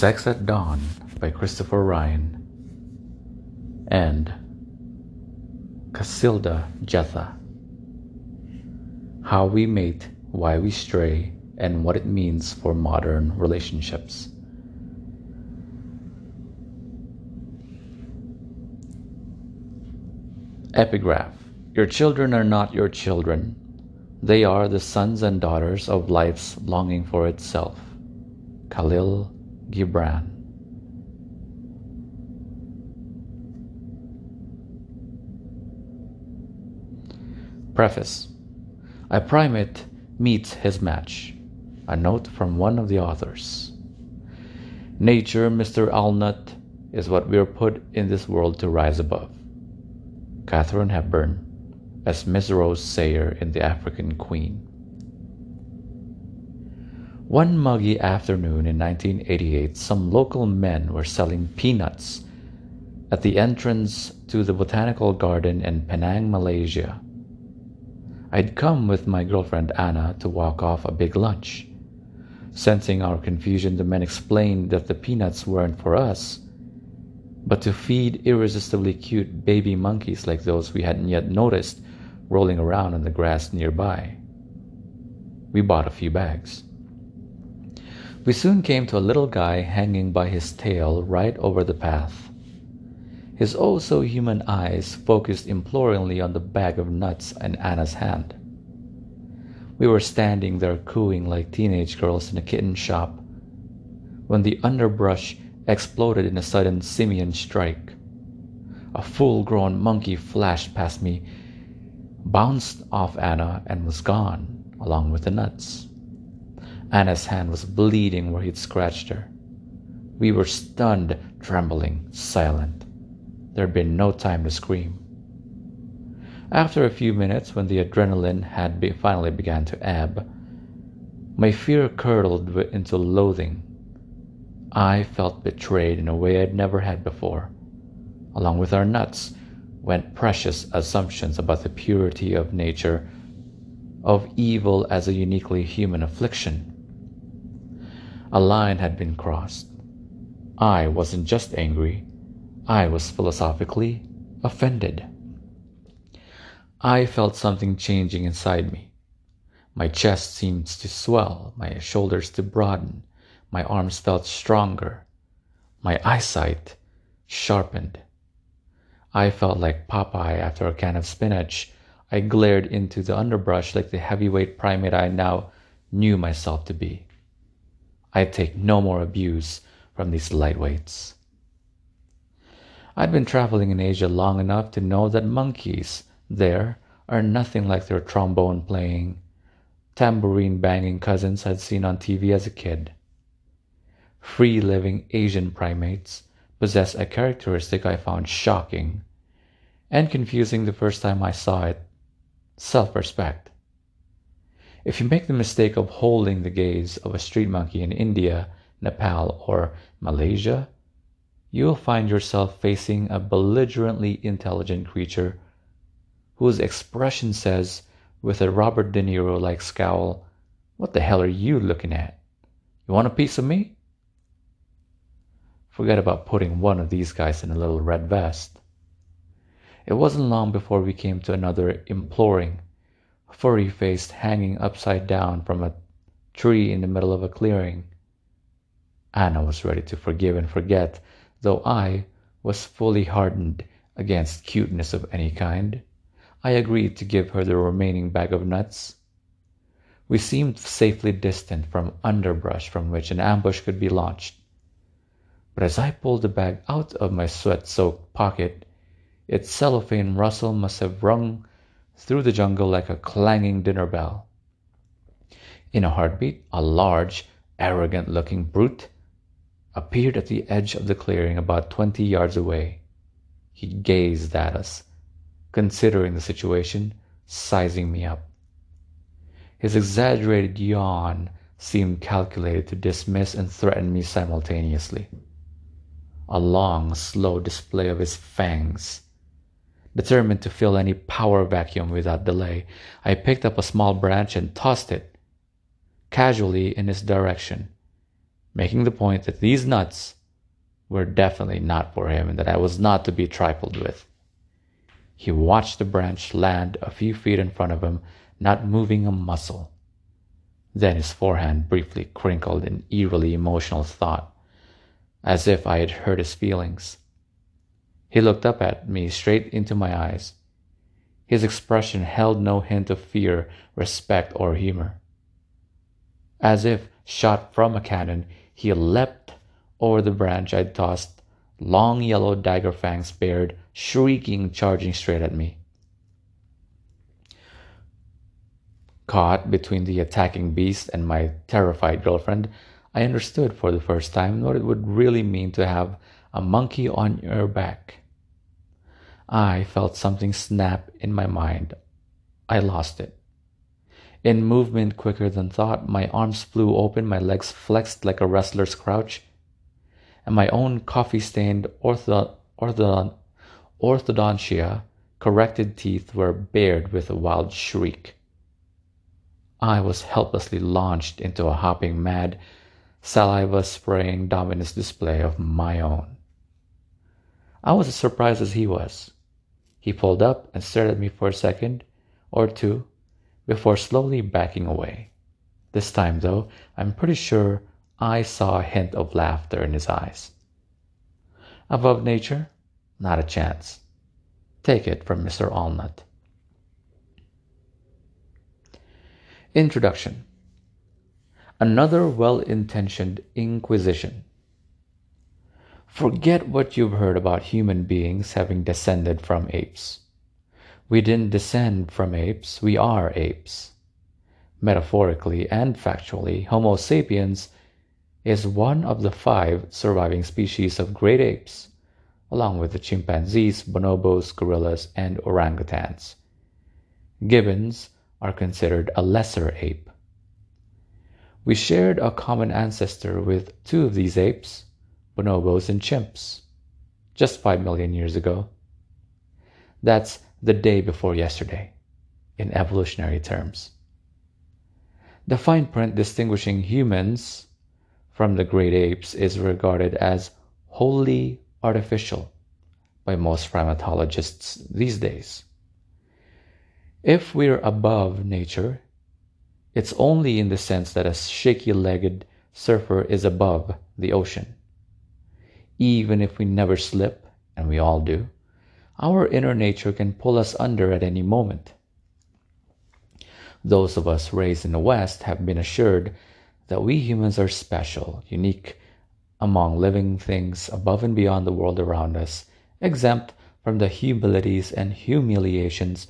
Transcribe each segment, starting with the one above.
Sex at Dawn by Christopher Ryan and Cacilda Jetha. How we mate, why we stray, and what it means for modern relationships. Epigraph Your children are not your children. They are the sons and daughters of life's longing for itself. Khalil Gibran. Preface A primate meets his match. A note from one of the authors. Nature, Mr. Allnut, is what we are put in this world to rise above. Katharine Hepburn, as Miss Rose Sayre in The African Queen. One muggy afternoon in 1988, some local men were selling peanuts at the entrance to the botanical garden in Penang, Malaysia. I'd come with my girlfriend Anna to walk off a big lunch. Sensing our confusion, the men explained that the peanuts weren't for us, but to feed irresistibly cute baby monkeys like those we hadn't yet noticed rolling around in the grass nearby. We bought a few bags. We soon came to a little guy hanging by his tail right over the path. His oh so human eyes focused imploringly on the bag of nuts in Anna's hand. We were standing there cooing like teenage girls in a kitten shop when the underbrush exploded in a sudden simian strike. A full grown monkey flashed past me, bounced off Anna, and was gone, along with the nuts. Anna's hand was bleeding where he'd scratched her. We were stunned, trembling, silent. There'd been no time to scream. After a few minutes, when the adrenaline had be finally begun to ebb, my fear curdled into loathing. I felt betrayed in a way I'd never had before. Along with our nuts went precious assumptions about the purity of nature, of evil as a uniquely human affliction. A line had been crossed. I wasn't just angry, I was philosophically offended. I felt something changing inside me. My chest seemed to swell, my shoulders to broaden, my arms felt stronger, my eyesight sharpened. I felt like Popeye after a can of spinach. I glared into the underbrush like the heavyweight primate I now knew myself to be. I take no more abuse from these lightweights. I'd been traveling in Asia long enough to know that monkeys there are nothing like their trombone playing, tambourine banging cousins I'd seen on TV as a kid. Free living Asian primates possess a characteristic I found shocking and confusing the first time I saw it self respect. If you make the mistake of holding the gaze of a street monkey in India, Nepal, or Malaysia, you will find yourself facing a belligerently intelligent creature whose expression says, with a Robert De Niro like scowl, What the hell are you looking at? You want a piece of me? Forget about putting one of these guys in a little red vest. It wasn't long before we came to another imploring, furry faced hanging upside down from a tree in the middle of a clearing. Anna was ready to forgive and forget, though I was fully hardened against cuteness of any kind. I agreed to give her the remaining bag of nuts. We seemed safely distant from underbrush from which an ambush could be launched. But as I pulled the bag out of my sweat soaked pocket, its cellophane rustle must have rung through the jungle like a clanging dinner bell. In a heartbeat, a large, arrogant looking brute appeared at the edge of the clearing about twenty yards away. He gazed at us, considering the situation, sizing me up. His exaggerated yawn seemed calculated to dismiss and threaten me simultaneously. A long, slow display of his fangs Determined to fill any power vacuum without delay, I picked up a small branch and tossed it casually in his direction. making the point that these nuts were definitely not for him and that I was not to be trifled with. He watched the branch land a few feet in front of him, not moving a muscle. Then his forehand briefly crinkled in eerily emotional thought, as if I had hurt his feelings. He looked up at me straight into my eyes. His expression held no hint of fear, respect, or humor. As if shot from a cannon, he leapt over the branch I'd tossed, long yellow dagger fangs bared, shrieking, charging straight at me. Caught between the attacking beast and my terrified girlfriend, I understood for the first time what it would really mean to have a monkey on your back. I felt something snap in my mind. I lost it. In movement quicker than thought, my arms flew open, my legs flexed like a wrestler's crouch, and my own coffee stained ortho- ortho- orthodontia corrected teeth were bared with a wild shriek. I was helplessly launched into a hopping, mad, saliva spraying dominance display of my own. I was as surprised as he was. He pulled up and stared at me for a second or two before slowly backing away. This time, though, I'm pretty sure I saw a hint of laughter in his eyes. Above nature? Not a chance. Take it from Mr. Allnut. Introduction Another well intentioned inquisition. Forget what you've heard about human beings having descended from apes. We didn't descend from apes, we are apes. Metaphorically and factually, Homo sapiens is one of the five surviving species of great apes, along with the chimpanzees, bonobos, gorillas, and orangutans. Gibbons are considered a lesser ape. We shared a common ancestor with two of these apes, bonobos, and chimps just 5 million years ago. That's the day before yesterday in evolutionary terms. The fine print distinguishing humans from the great apes is regarded as wholly artificial by most primatologists these days. If we're above nature, it's only in the sense that a shaky legged surfer is above the ocean even if we never slip, and we all do, our inner nature can pull us under at any moment. Those of us raised in the West have been assured that we humans are special, unique among living things above and beyond the world around us, exempt from the humilities and humiliations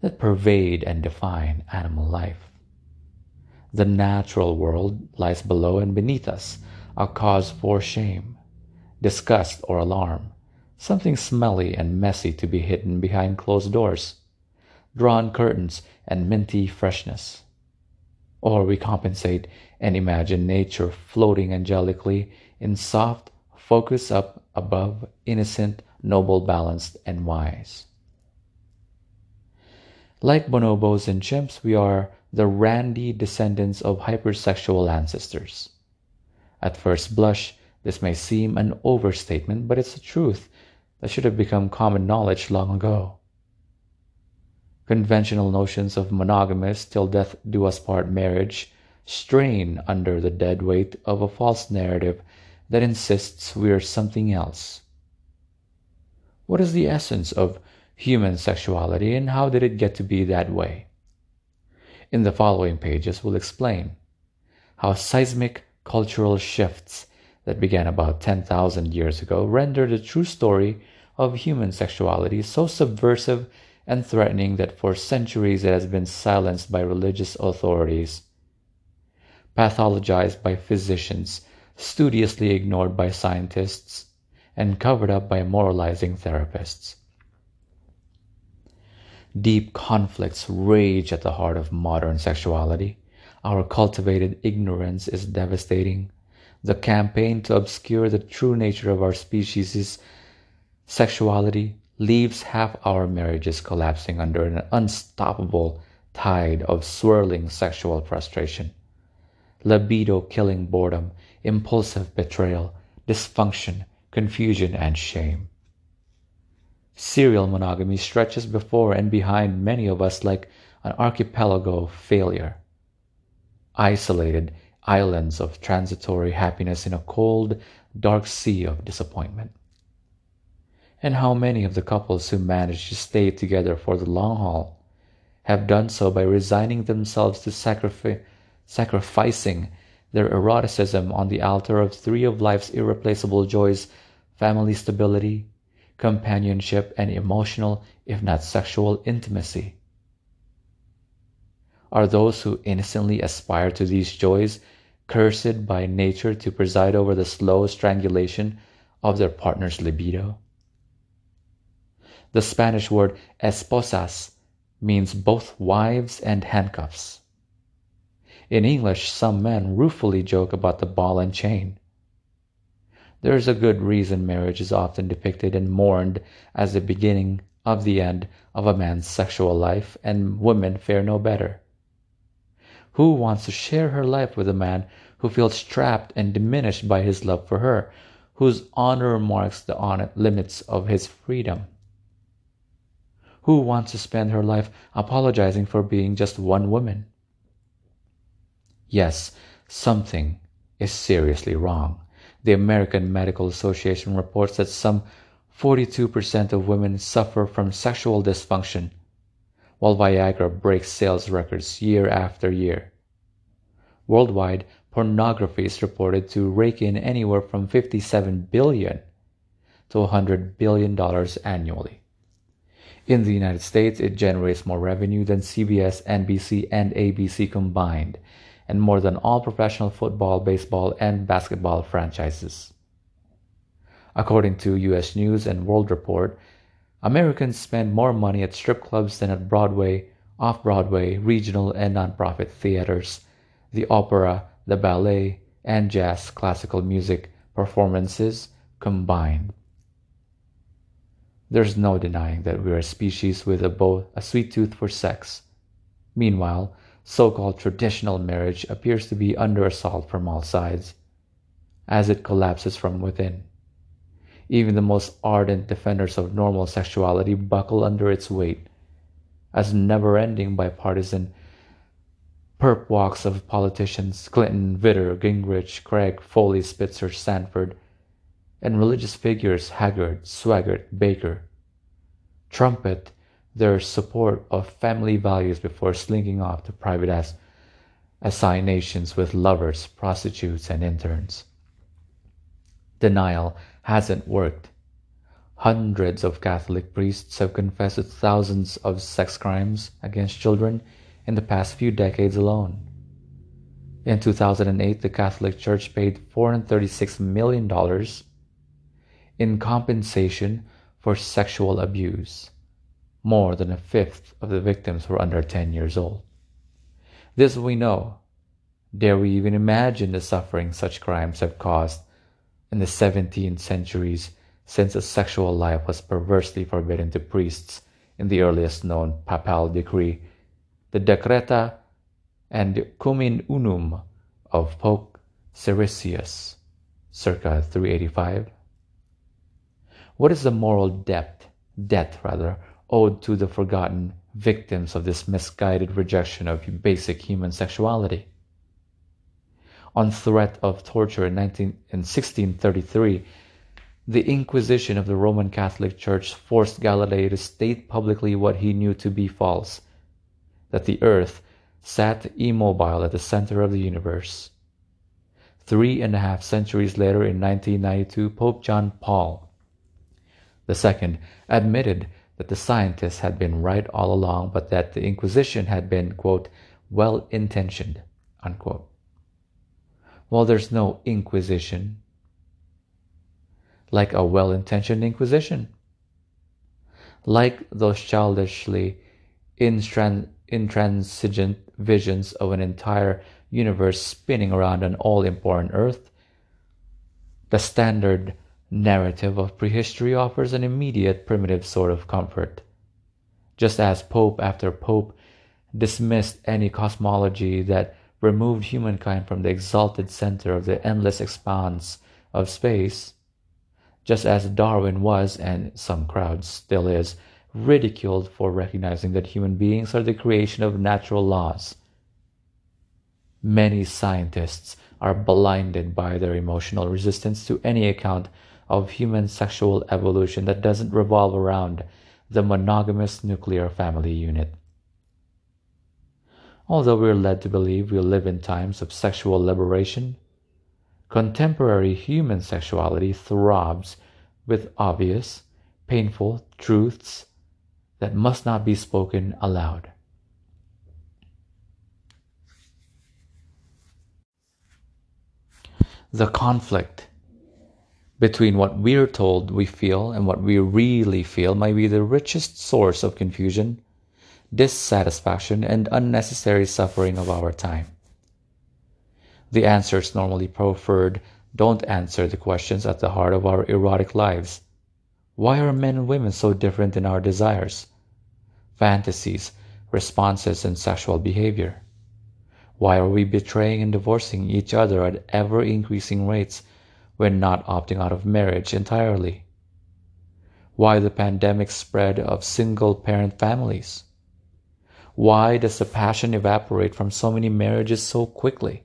that pervade and define animal life. The natural world lies below and beneath us, a cause for shame disgust, or alarm, something smelly and messy to be hidden behind closed doors, drawn curtains, and minty freshness. Or we compensate and imagine nature floating angelically in soft focus up above, innocent, noble, balanced, and wise. Like bonobos and chimps, we are the randy descendants of hypersexual ancestors. At first blush, this may seem an overstatement, but it's a truth that should have become common knowledge long ago. Conventional notions of monogamous till death do us part marriage strain under the dead weight of a false narrative that insists we're something else. What is the essence of human sexuality and how did it get to be that way? In the following pages, we'll explain how seismic cultural shifts that began about 10,000 years ago render the true story of human sexuality so subversive and threatening that for centuries it has been silenced by religious authorities, pathologized by physicians, studiously ignored by scientists, and covered up by moralizing therapists. Deep conflicts rage at the heart of modern sexuality. Our cultivated ignorance is devastating the campaign to obscure the true nature of our species' sexuality leaves half our marriages collapsing under an unstoppable tide of swirling sexual frustration. Libido killing boredom impulsive betrayal, dysfunction, confusion, and shame. Serial monogamy stretches before and behind many of us like an archipelago of failure. Isolated islands of transitory happiness in a cold, dark sea of disappointment. And how many of the couples who manage to stay together for the long haul have done so by resigning themselves to sacrifice, sacrificing their eroticism on the altar of three of life's irreplaceable joys family stability, companionship, and emotional, if not sexual, intimacy. Are those who innocently aspire to these joys cursed by nature to preside over the slow strangulation of their partner's libido? The Spanish word esposas means both wives and handcuffs. In English, some men ruefully joke about the ball and chain. There is a good reason marriage is often depicted and mourned as the beginning of the end of a man's sexual life, and women fare no better. Who wants to share her life with a man who feels trapped and diminished by his love for her, whose honor marks the limits of his freedom? Who wants to spend her life apologizing for being just one woman? Yes, something is seriously wrong. The American Medical Association reports that some 42% of women suffer from sexual dysfunction, while Viagra breaks sales records year after year. Worldwide, pornography is reported to rake in anywhere from 57 billion to 100 billion dollars annually. In the United States, it generates more revenue than CBS, NBC, and ABC combined, and more than all professional football, baseball, and basketball franchises. According to US News and World Report, Americans spend more money at strip clubs than at Broadway, off Broadway, regional, and nonprofit theaters, the opera, the ballet, and jazz classical music performances combined. There's no denying that we're a species with a, both a sweet tooth for sex. Meanwhile, so-called traditional marriage appears to be under assault from all sides, as it collapses from within. Even the most ardent defenders of normal sexuality buckle under its weight, as never-ending bipartisan perp walks of politicians Clinton, Vitter, Gingrich, Craig, Foley, Spitzer, Sanford, and religious figures Haggard, Swaggart, Baker trumpet their support of family values before slinking off to private as assignations with lovers, prostitutes, and interns. Denial hasn't worked. Hundreds of Catholic priests have confessed to thousands of sex crimes against children in the past few decades alone. In 2008, the Catholic Church paid $436 million in compensation for sexual abuse. More than a fifth of the victims were under 10 years old. This we know. Dare we even imagine the suffering such crimes have caused in the 17th centuries since a sexual life was perversely forbidden to priests in the earliest known papal decree, the Decreta and Cum in unum of Pope Siricius, circa 385 what is the moral depth, debt rather, owed to the forgotten victims of this misguided rejection of basic human sexuality? On threat of torture in, 19, in 1633, the Inquisition of the Roman Catholic Church forced Galileo to state publicly what he knew to be false that the earth sat immobile at the center of the universe. Three and a half centuries later, in 1992, Pope John Paul second admitted that the scientists had been right all along, but that the Inquisition had been, quote, well intentioned, unquote. Well, there's no Inquisition like a well intentioned Inquisition. Like those childishly intransigent visions of an entire universe spinning around an all important earth, the standard narrative of prehistory offers an immediate primitive sort of comfort. Just as pope after pope dismissed any cosmology that removed humankind from the exalted center of the endless expanse of space, just as Darwin was, and some crowds still is, ridiculed for recognizing that human beings are the creation of natural laws. Many scientists are blinded by their emotional resistance to any account of human sexual evolution that doesn't revolve around the monogamous nuclear family unit. Although we're led to believe we live in times of sexual liberation, contemporary human sexuality throbs with obvious, painful truths that must not be spoken aloud. The conflict between what we're told we feel and what we really feel might be the richest source of confusion dissatisfaction, and unnecessary suffering of our time. The answers normally proffered don't answer the questions at the heart of our erotic lives. Why are men and women so different in our desires, fantasies, responses, and sexual behavior? Why are we betraying and divorcing each other at ever increasing rates when not opting out of marriage entirely? Why the pandemic spread of single parent families? Why does the passion evaporate from so many marriages so quickly?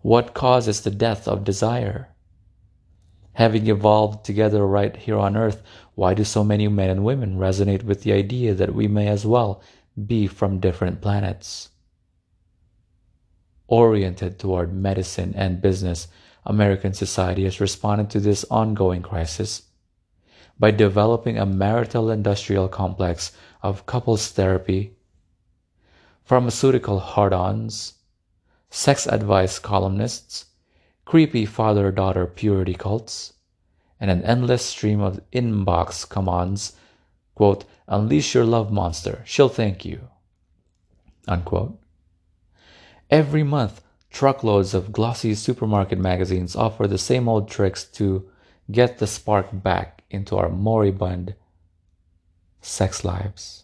What causes the death of desire? Having evolved together right here on earth, why do so many men and women resonate with the idea that we may as well be from different planets? Oriented toward medicine and business, American society has responded to this ongoing crisis by developing a marital industrial complex of couples therapy, pharmaceutical hard-ons, sex advice columnists, creepy father-daughter purity cults, and an endless stream of inbox commands, quote, unleash your love monster, she'll thank you, unquote. Every month, truckloads of glossy supermarket magazines offer the same old tricks to get the spark back into our moribund sex lives.